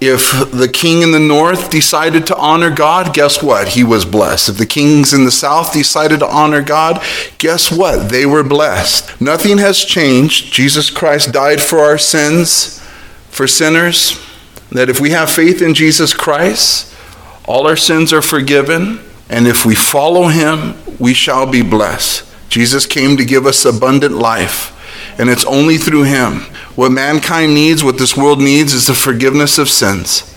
If the king in the north decided to honor God, guess what? He was blessed. If the kings in the south decided to honor God, guess what? They were blessed. Nothing has changed. Jesus Christ died for our sins, for sinners. That if we have faith in Jesus Christ, all our sins are forgiven. And if we follow him, we shall be blessed. Jesus came to give us abundant life. And it's only through him. What mankind needs, what this world needs, is the forgiveness of sins.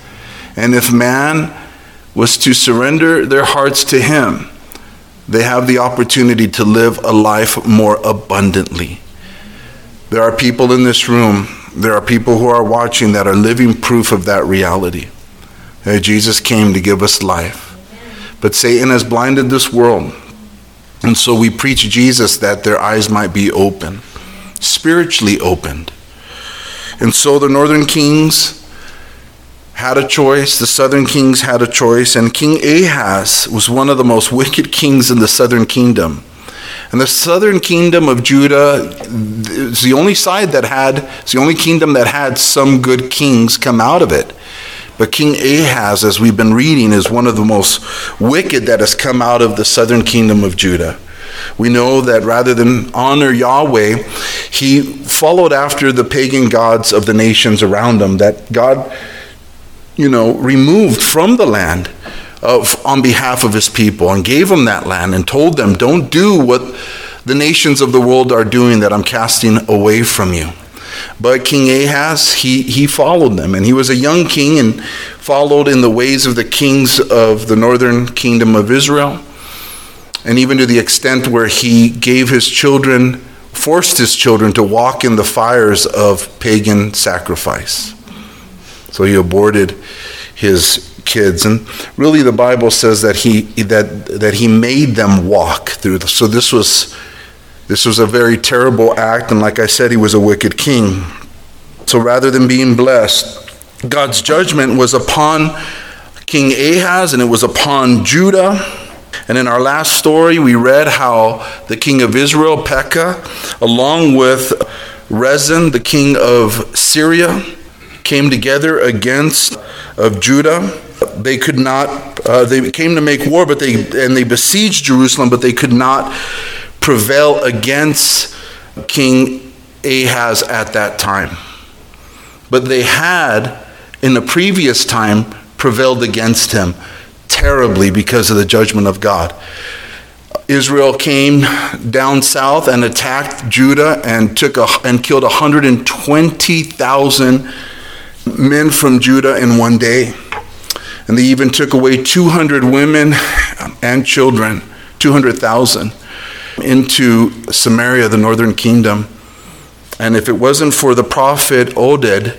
And if man was to surrender their hearts to him, they have the opportunity to live a life more abundantly. There are people in this room, there are people who are watching that are living proof of that reality. That Jesus came to give us life. But Satan has blinded this world. And so we preach Jesus that their eyes might be open spiritually opened. And so the northern kings had a choice, the southern kings had a choice, and King Ahaz was one of the most wicked kings in the southern kingdom. And the southern kingdom of Judah is the only side that had, it's the only kingdom that had some good kings come out of it. But King Ahaz, as we've been reading, is one of the most wicked that has come out of the southern kingdom of Judah. We know that rather than honor Yahweh, he followed after the pagan gods of the nations around him that God, you know, removed from the land of, on behalf of his people and gave them that land and told them, don't do what the nations of the world are doing that I'm casting away from you. But King Ahaz, he, he followed them, and he was a young king and followed in the ways of the kings of the northern kingdom of Israel and even to the extent where he gave his children, forced his children to walk in the fires of pagan sacrifice. So he aborted his kids. And really the bible says that he that that he made them walk through so this was this was a very terrible act. And like i said he was a wicked king. So rather than being blessed god's judgment was upon king ahaz and it was upon judah and in our last story, we read how the king of Israel, Pekah, along with Rezin, the king of Syria, came together against of Judah. They could not. Uh, they came to make war, but they and they besieged Jerusalem, but they could not prevail against King Ahaz at that time. But they had, in the previous time, prevailed against him terribly because of the judgment of God. Israel came down south and attacked Judah and took a, and killed 120,000 men from Judah in one day. And they even took away 200 women and children, 200,000, into Samaria, the northern kingdom. And if it wasn't for the prophet Oded,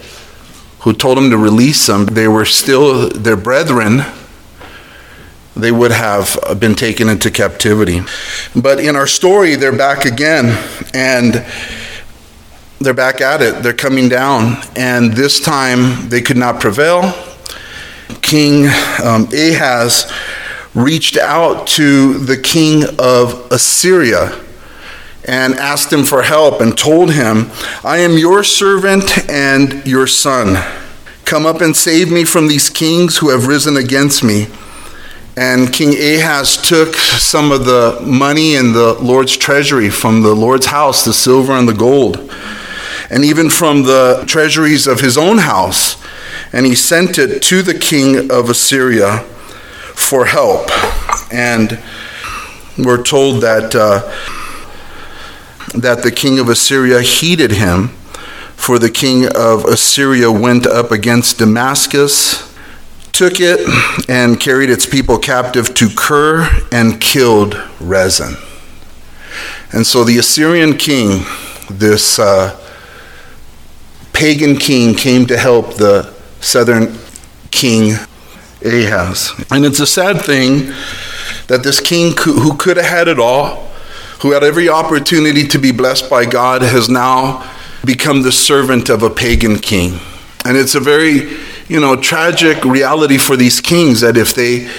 who told them to release them, they were still their brethren they would have been taken into captivity. But in our story, they're back again, and they're back at it. They're coming down, and this time they could not prevail. King um, Ahaz reached out to the king of Assyria and asked him for help and told him, I am your servant and your son. Come up and save me from these kings who have risen against me. And King Ahaz took some of the money in the Lord's treasury from the Lord's house, the silver and the gold, and even from the treasuries of his own house. And he sent it to the king of Assyria for help. And we're told that, uh, that the king of Assyria heeded him, for the king of Assyria went up against Damascus took it and carried its people captive to Kir and killed Rezin. And so the Assyrian king, this uh, pagan king, came to help the southern king Ahaz. And it's a sad thing that this king who could have had it all, who had every opportunity to be blessed by God, has now become the servant of a pagan king. And it's a very, you know, tragic reality for these kings that if they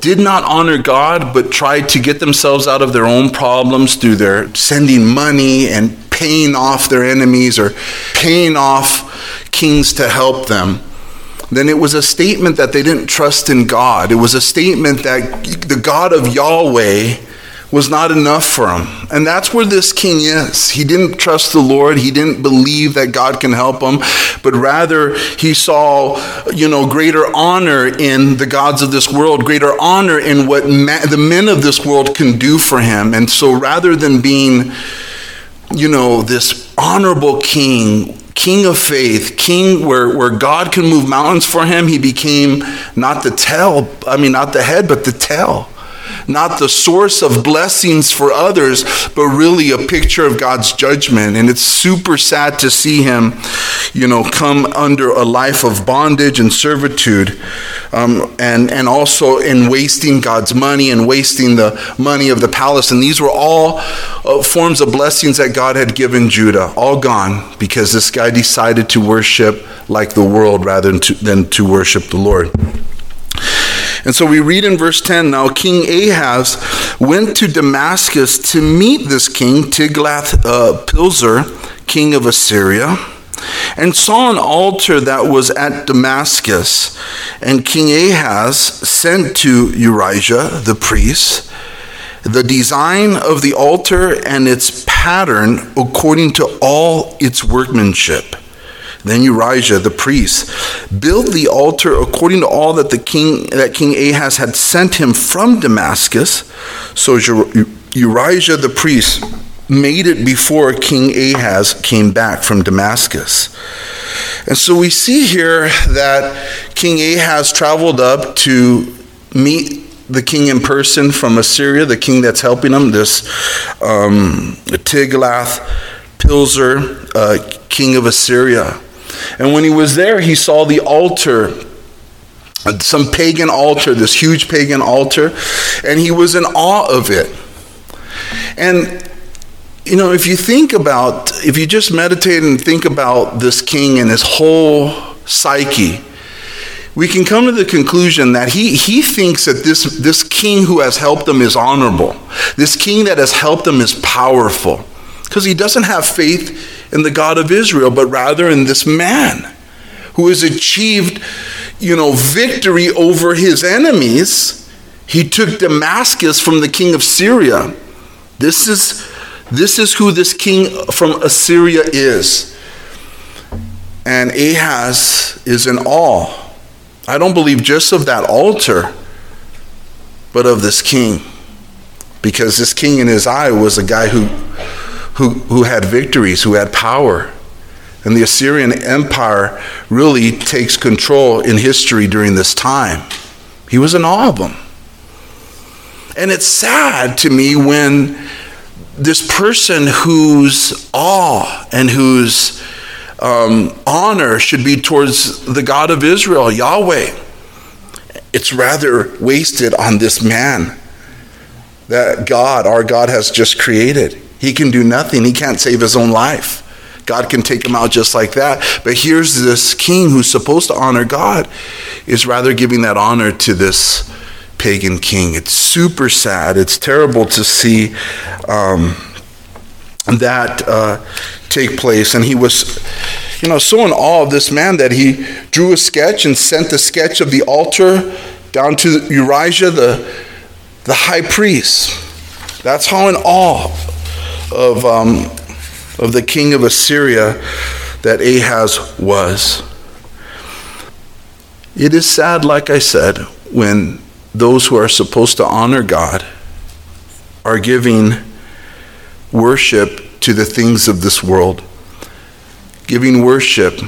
did not honor God but tried to get themselves out of their own problems through their sending money and paying off their enemies or paying off kings to help them, then it was a statement that they didn't trust in God. It was a statement that the God of Yahweh was not enough for him. And that's where this king is. He didn't trust the Lord. He didn't believe that God can help him, but rather he saw, you know, greater honor in the gods of this world, greater honor in what ma- the men of this world can do for him. And so rather than being, you know, this honorable king, king of faith, king where, where God can move mountains for him, he became not the tail, I mean, not the head, but the tail not the source of blessings for others, but really a picture of God's judgment. And it's super sad to see him, you know, come under a life of bondage and servitude, um, and, and also in wasting God's money and wasting the money of the palace. And these were all uh, forms of blessings that God had given Judah, all gone because this guy decided to worship like the world rather than to, than to worship the Lord. And so we read in verse 10 now King Ahaz went to Damascus to meet this king, Tiglath-Pileser, uh, king of Assyria, and saw an altar that was at Damascus. And King Ahaz sent to Urijah the priest the design of the altar and its pattern according to all its workmanship. Then Urijah the priest built the altar according to all that the king that King Ahaz had sent him from Damascus. So Urijah the priest made it before King Ahaz came back from Damascus. And so we see here that King Ahaz traveled up to meet the king in person from Assyria, the king that's helping him, this um, Tiglath Pileser, uh, king of Assyria. And when he was there, he saw the altar, some pagan altar, this huge pagan altar, and he was in awe of it. And you know, if you think about, if you just meditate and think about this king and his whole psyche, we can come to the conclusion that he, he thinks that this, this king who has helped him is honorable. This king that has helped him is powerful. Because he doesn't have faith in the God of Israel, but rather in this man who has achieved, you know, victory over his enemies. He took Damascus from the king of Syria. This is, this is who this king from Assyria is. And Ahaz is in awe. I don't believe just of that altar, but of this king. Because this king in his eye was a guy who who, who had victories, who had power. And the Assyrian Empire really takes control in history during this time. He was in awe of them. And it's sad to me when this person whose awe and whose um, honor should be towards the God of Israel, Yahweh, it's rather wasted on this man that God, our God, has just created. He can do nothing, he can't save his own life. God can take him out just like that. But here's this king who's supposed to honor God, is rather giving that honor to this pagan king. It's super sad. It's terrible to see um, that uh, take place. And he was, you know, so in awe of this man that he drew a sketch and sent the sketch of the altar down to Urijah, the, the high priest. That's how in awe of, um, of the king of Assyria that Ahaz was. It is sad, like I said, when those who are supposed to honor God are giving worship to the things of this world, giving worship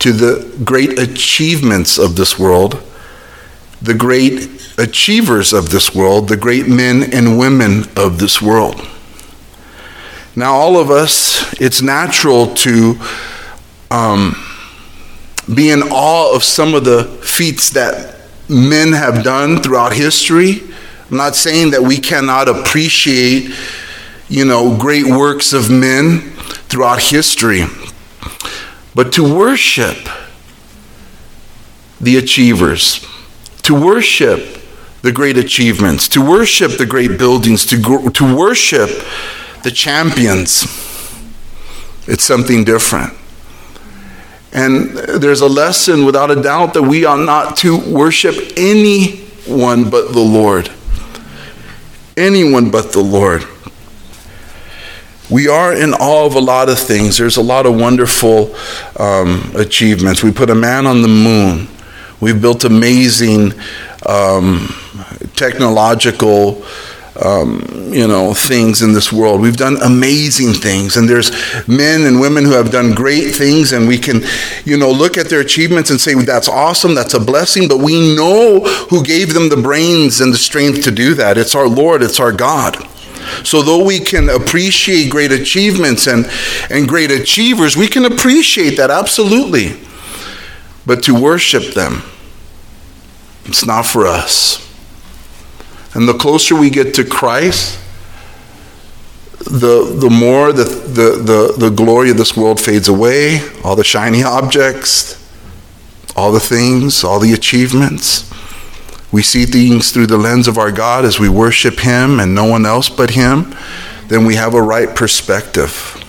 to the great achievements of this world, the great achievers of this world, the great men and women of this world. Now, all of us, it's natural to um, be in awe of some of the feats that men have done throughout history. I'm not saying that we cannot appreciate, you know, great works of men throughout history. But to worship the achievers, to worship the great achievements, to worship the great buildings, to, to worship the champions, it's something different. And there's a lesson without a doubt that we are not to worship anyone but the Lord. Anyone but the Lord. We are in awe of a lot of things. There's a lot of wonderful um, achievements. We put a man on the moon. We've built amazing um, technological, um, you know, things in this world. We've done amazing things, and there's men and women who have done great things, and we can, you know, look at their achievements and say that's awesome, that's a blessing. But we know who gave them the brains and the strength to do that. It's our Lord. It's our God. So, though we can appreciate great achievements and, and great achievers, we can appreciate that absolutely. But to worship them, it's not for us. And the closer we get to Christ, the, the more the, the, the, the glory of this world fades away, all the shiny objects, all the things, all the achievements. We see things through the lens of our God as we worship Him and no one else but Him, then we have a right perspective.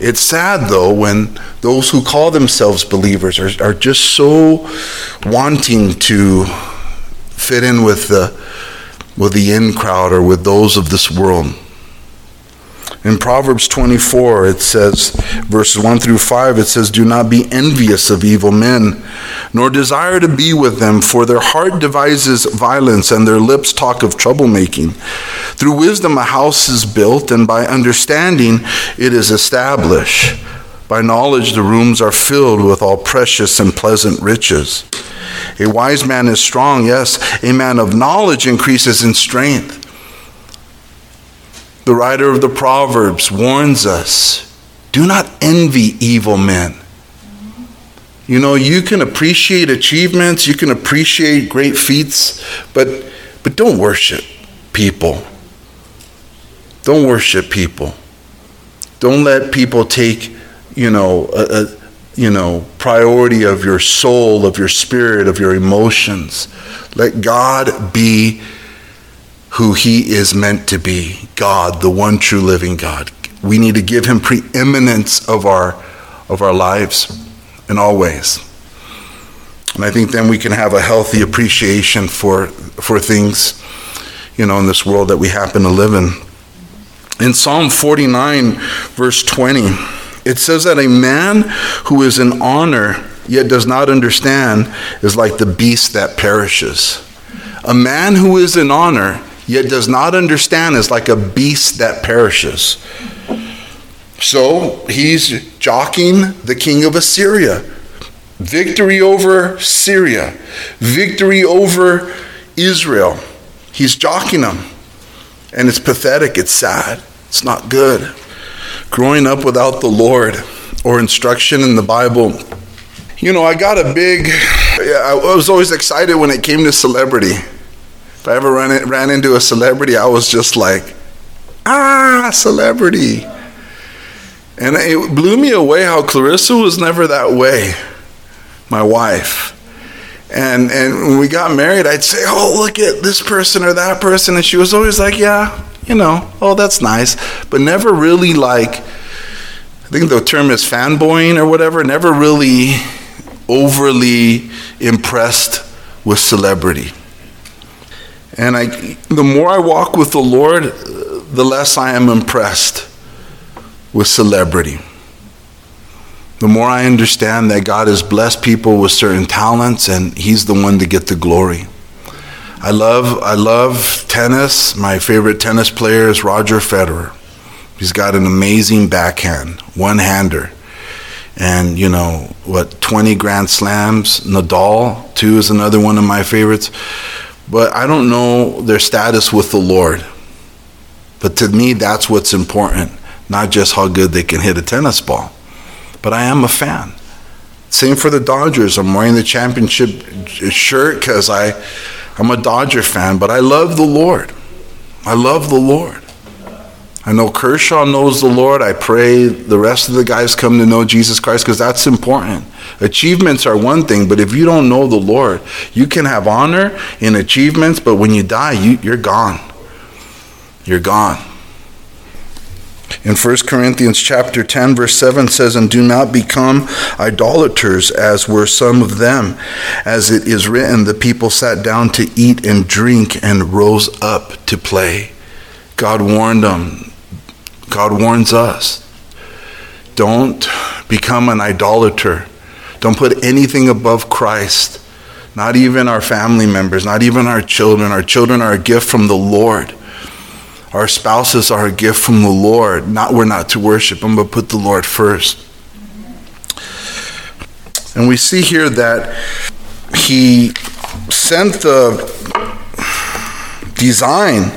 It's sad, though, when those who call themselves believers are, are just so wanting to fit in with the, with the in crowd or with those of this world. In Proverbs 24, it says, verses 1 through 5, it says, Do not be envious of evil men, nor desire to be with them, for their heart devises violence, and their lips talk of troublemaking. Through wisdom a house is built, and by understanding it is established. By knowledge the rooms are filled with all precious and pleasant riches. A wise man is strong, yes, a man of knowledge increases in strength. The writer of the Proverbs warns us do not envy evil men. You know, you can appreciate achievements, you can appreciate great feats, but, but don't worship people. Don't worship people. Don't let people take, you know, a, a you know, priority of your soul, of your spirit, of your emotions. Let God be who he is meant to be God, the one true living God. We need to give him preeminence of our, of our lives in all ways. And I think then we can have a healthy appreciation for, for things, you know, in this world that we happen to live in. In Psalm 49, verse 20, it says that a man who is in honor yet does not understand is like the beast that perishes. A man who is in honor yet does not understand is like a beast that perishes. So he's jockeying the king of Assyria. Victory over Syria, victory over Israel. He's jockeying them. And it's pathetic, it's sad, it's not good. Growing up without the Lord or instruction in the Bible. You know, I got a big, I was always excited when it came to celebrity. If I ever ran, ran into a celebrity, I was just like, ah, celebrity. And it blew me away how Clarissa was never that way, my wife. And, and when we got married, I'd say, oh, look at this person or that person. And she was always like, yeah, you know, oh, that's nice. But never really like, I think the term is fanboying or whatever, never really overly impressed with celebrity. And I, the more I walk with the Lord, the less I am impressed with celebrity. The more I understand that God has blessed people with certain talents and He's the one to get the glory. I love, I love tennis. My favorite tennis player is Roger Federer. He's got an amazing backhand, one hander. And, you know, what, 20 Grand Slams? Nadal, too, is another one of my favorites but I don't know their status with the Lord. But to me, that's what's important, not just how good they can hit a tennis ball. But I am a fan. Same for the Dodgers. I'm wearing the championship shirt because I, I'm a Dodger fan, but I love the Lord. I love the Lord. I know Kershaw knows the Lord. I pray the rest of the guys come to know Jesus Christ because that's important. Achievements are one thing, but if you don't know the Lord, you can have honor in achievements, but when you die, you, you're gone. You're gone. In 1 Corinthians chapter 10 verse 7 says and do not become idolaters as were some of them as it is written the people sat down to eat and drink and rose up to play. God warned them. God warns us. Don't become an idolater. Don't put anything above Christ. Not even our family members, not even our children. Our children are a gift from the Lord. Our spouses are a gift from the Lord. Not we're not to worship them, but put the Lord first. And we see here that he sent the design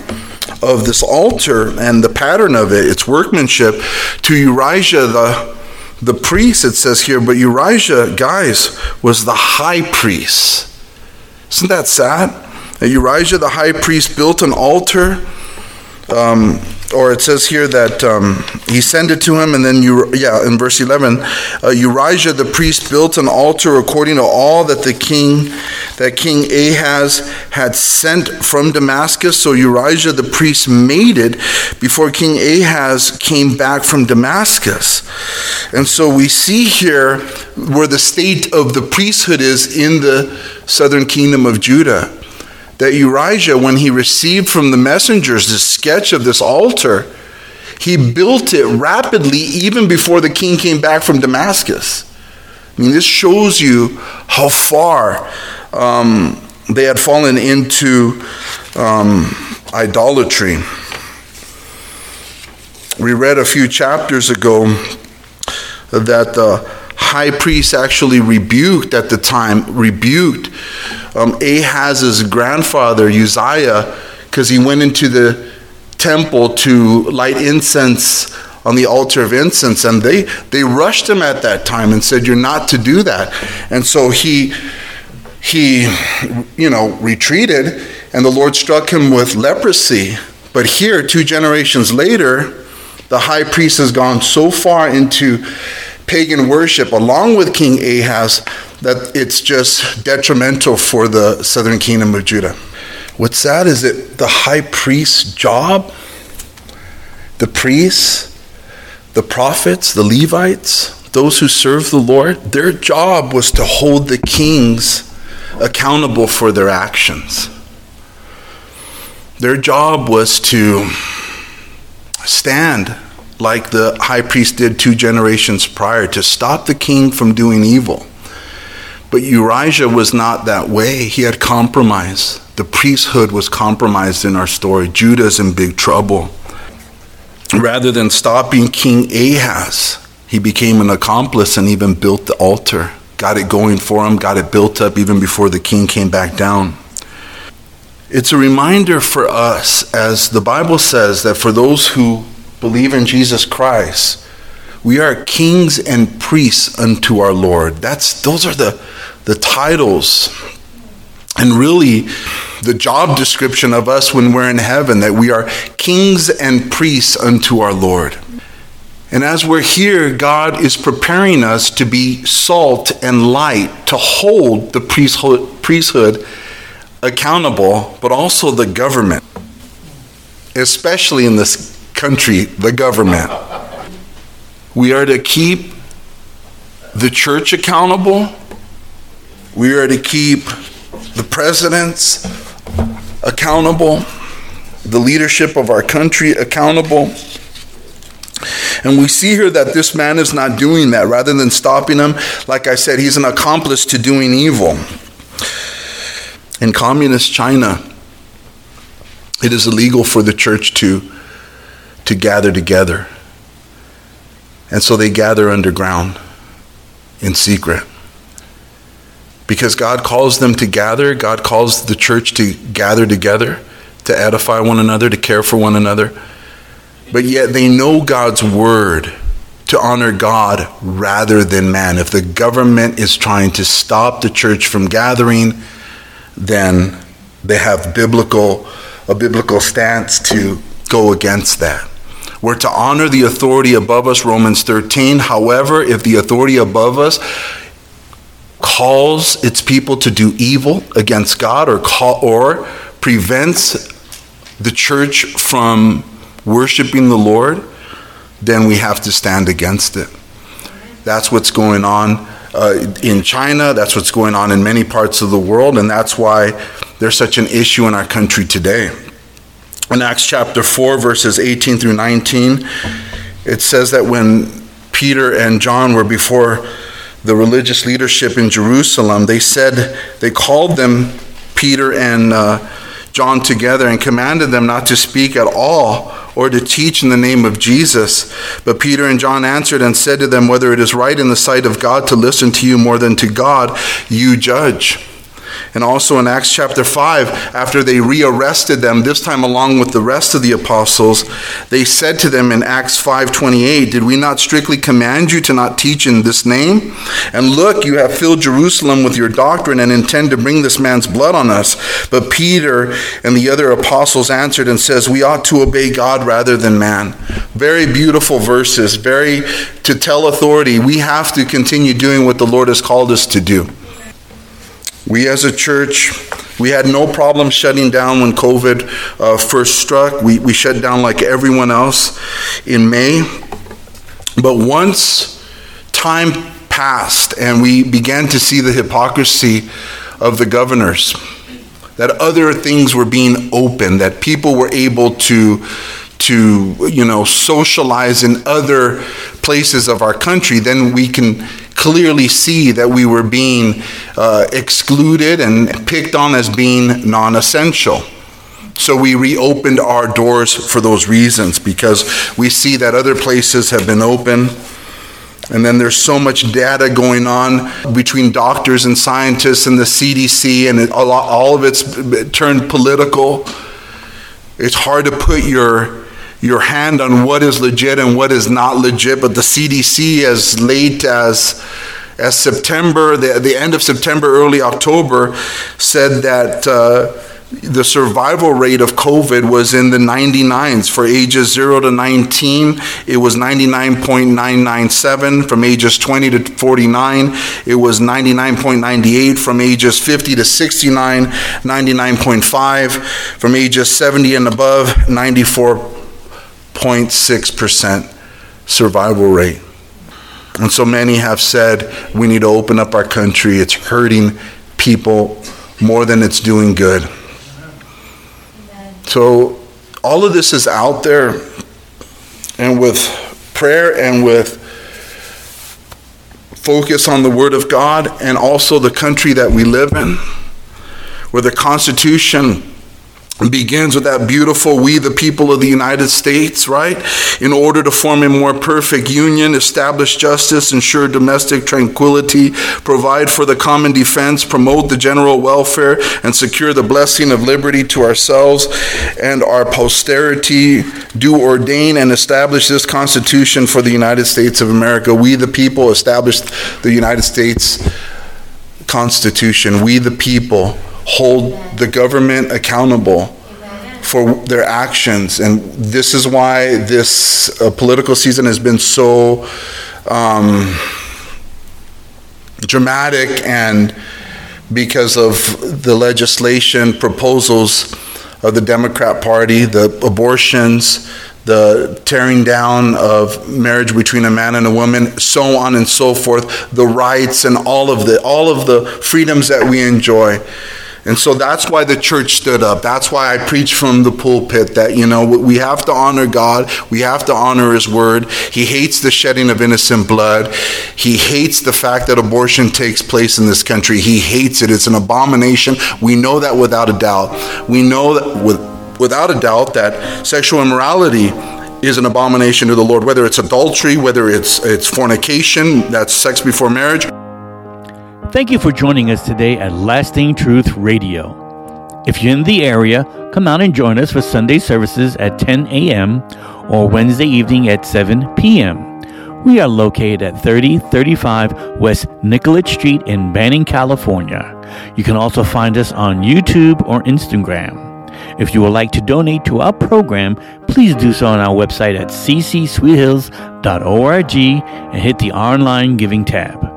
of this altar and the pattern of it, its workmanship, to Urijah the the priest, it says here, but Urijah, guys, was the high priest. Isn't that sad? That Urijah the high priest built an altar um, or it says here that um, he sent it to him, and then you, yeah, in verse eleven, uh, Urijah the priest built an altar according to all that the king, that King Ahaz had sent from Damascus. So Urijah the priest made it before King Ahaz came back from Damascus, and so we see here where the state of the priesthood is in the southern kingdom of Judah that Urijah, when he received from the messengers the sketch of this altar, he built it rapidly even before the king came back from Damascus. I mean, this shows you how far um, they had fallen into um, idolatry. We read a few chapters ago that the high priest actually rebuked at the time, rebuked um, Ahaz's grandfather, Uzziah, because he went into the temple to light incense on the altar of incense. And they, they rushed him at that time and said, You're not to do that. And so he, he, you know, retreated, and the Lord struck him with leprosy. But here, two generations later, the high priest has gone so far into pagan worship, along with King Ahaz, that it's just detrimental for the southern kingdom of Judah. What's sad is that the high priest's job, the priests, the prophets, the Levites, those who serve the Lord, their job was to hold the kings accountable for their actions. Their job was to stand like the high priest did two generations prior to stop the king from doing evil. But Urijah was not that way. He had compromised. The priesthood was compromised in our story. Judah's in big trouble. Rather than stopping King Ahaz, he became an accomplice and even built the altar. Got it going for him, got it built up even before the king came back down. It's a reminder for us, as the Bible says, that for those who believe in Jesus Christ, we are kings and priests unto our Lord. That's those are the the titles and really the job description of us when we're in heaven that we are kings and priests unto our Lord. And as we're here, God is preparing us to be salt and light, to hold the priesthood, priesthood accountable, but also the government, especially in this country, the government. We are to keep the church accountable we are to keep the presidents accountable, the leadership of our country accountable. And we see here that this man is not doing that. Rather than stopping him, like I said, he's an accomplice to doing evil. In communist China, it is illegal for the church to, to gather together. And so they gather underground in secret because God calls them to gather. God calls the church to gather together, to edify one another, to care for one another. But yet they know God's word to honor God rather than man. If the government is trying to stop the church from gathering, then they have biblical a biblical stance to go against that. We're to honor the authority above us, Romans 13. However, if the authority above us calls its people to do evil against God or call, or prevents the church from worshiping the Lord, then we have to stand against it. That's what's going on uh, in China, that's what's going on in many parts of the world, and that's why there's such an issue in our country today. In Acts chapter 4, verses 18 through 19, it says that when Peter and John were before the religious leadership in Jerusalem, they said, they called them, Peter and uh, John, together and commanded them not to speak at all or to teach in the name of Jesus. But Peter and John answered and said to them, Whether it is right in the sight of God to listen to you more than to God, you judge. And also in Acts chapter 5, after they rearrested them, this time along with the rest of the apostles, they said to them in Acts 5:28, "Did we not strictly command you to not teach in this name? And look, you have filled Jerusalem with your doctrine and intend to bring this man's blood on us." But Peter and the other apostles answered and says, "We ought to obey God rather than man." Very beautiful verses, very to tell authority, we have to continue doing what the Lord has called us to do. We as a church, we had no problem shutting down when COVID uh, first struck. We, we shut down like everyone else in May. But once time passed and we began to see the hypocrisy of the governors, that other things were being opened, that people were able to to you know socialize in other places of our country, then we can clearly see that we were being uh, excluded and picked on as being non essential. So we reopened our doors for those reasons because we see that other places have been open. And then there's so much data going on between doctors and scientists and the CDC, and all of it's turned political. It's hard to put your your hand on what is legit and what is not legit, but the CDC, as late as as September, the, the end of September, early October, said that uh, the survival rate of COVID was in the 99s. For ages 0 to 19, it was 99.997. From ages 20 to 49, it was 99.98. From ages 50 to 69, 99.5. From ages 70 and above, 94. 0.6% survival rate. And so many have said we need to open up our country. It's hurting people more than it's doing good. So all of this is out there. And with prayer and with focus on the Word of God and also the country that we live in, where the Constitution begins with that beautiful we the people of the united states right? In order to form a more perfect union establish justice ensure domestic tranquility provide for the common defense promote the general welfare and secure the blessing of liberty to ourselves and our posterity do ordain and establish this constitution for the united states of america. We the people established the united states constitution. We the people hold the government accountable for their actions. And this is why this uh, political season has been so um, dramatic and because of the legislation proposals of the Democrat Party, the abortions, the tearing down of marriage between a man and a woman, so on and so forth, the rights and all of the all of the freedoms that we enjoy. And so that's why the church stood up. That's why I preach from the pulpit that, you know, we have to honor God. We have to honor His word. He hates the shedding of innocent blood. He hates the fact that abortion takes place in this country. He hates it. It's an abomination. We know that without a doubt. We know that with, without a doubt that sexual immorality is an abomination to the Lord, whether it's adultery, whether it's, it's fornication, that's sex before marriage. Thank you for joining us today at Lasting Truth Radio. If you're in the area, come out and join us for Sunday services at 10 a.m. or Wednesday evening at 7 p.m. We are located at 3035 West Nicollet Street in Banning, California. You can also find us on YouTube or Instagram. If you would like to donate to our program, please do so on our website at ccsweethills.org and hit the online giving tab.